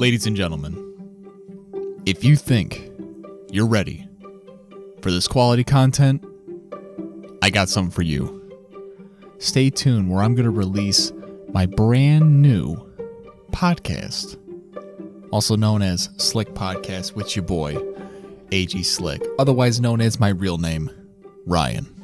Ladies and gentlemen, if you think you're ready for this quality content, I got something for you. Stay tuned where I'm going to release my brand new podcast, also known as Slick Podcast with your boy, AG Slick, otherwise known as my real name, Ryan.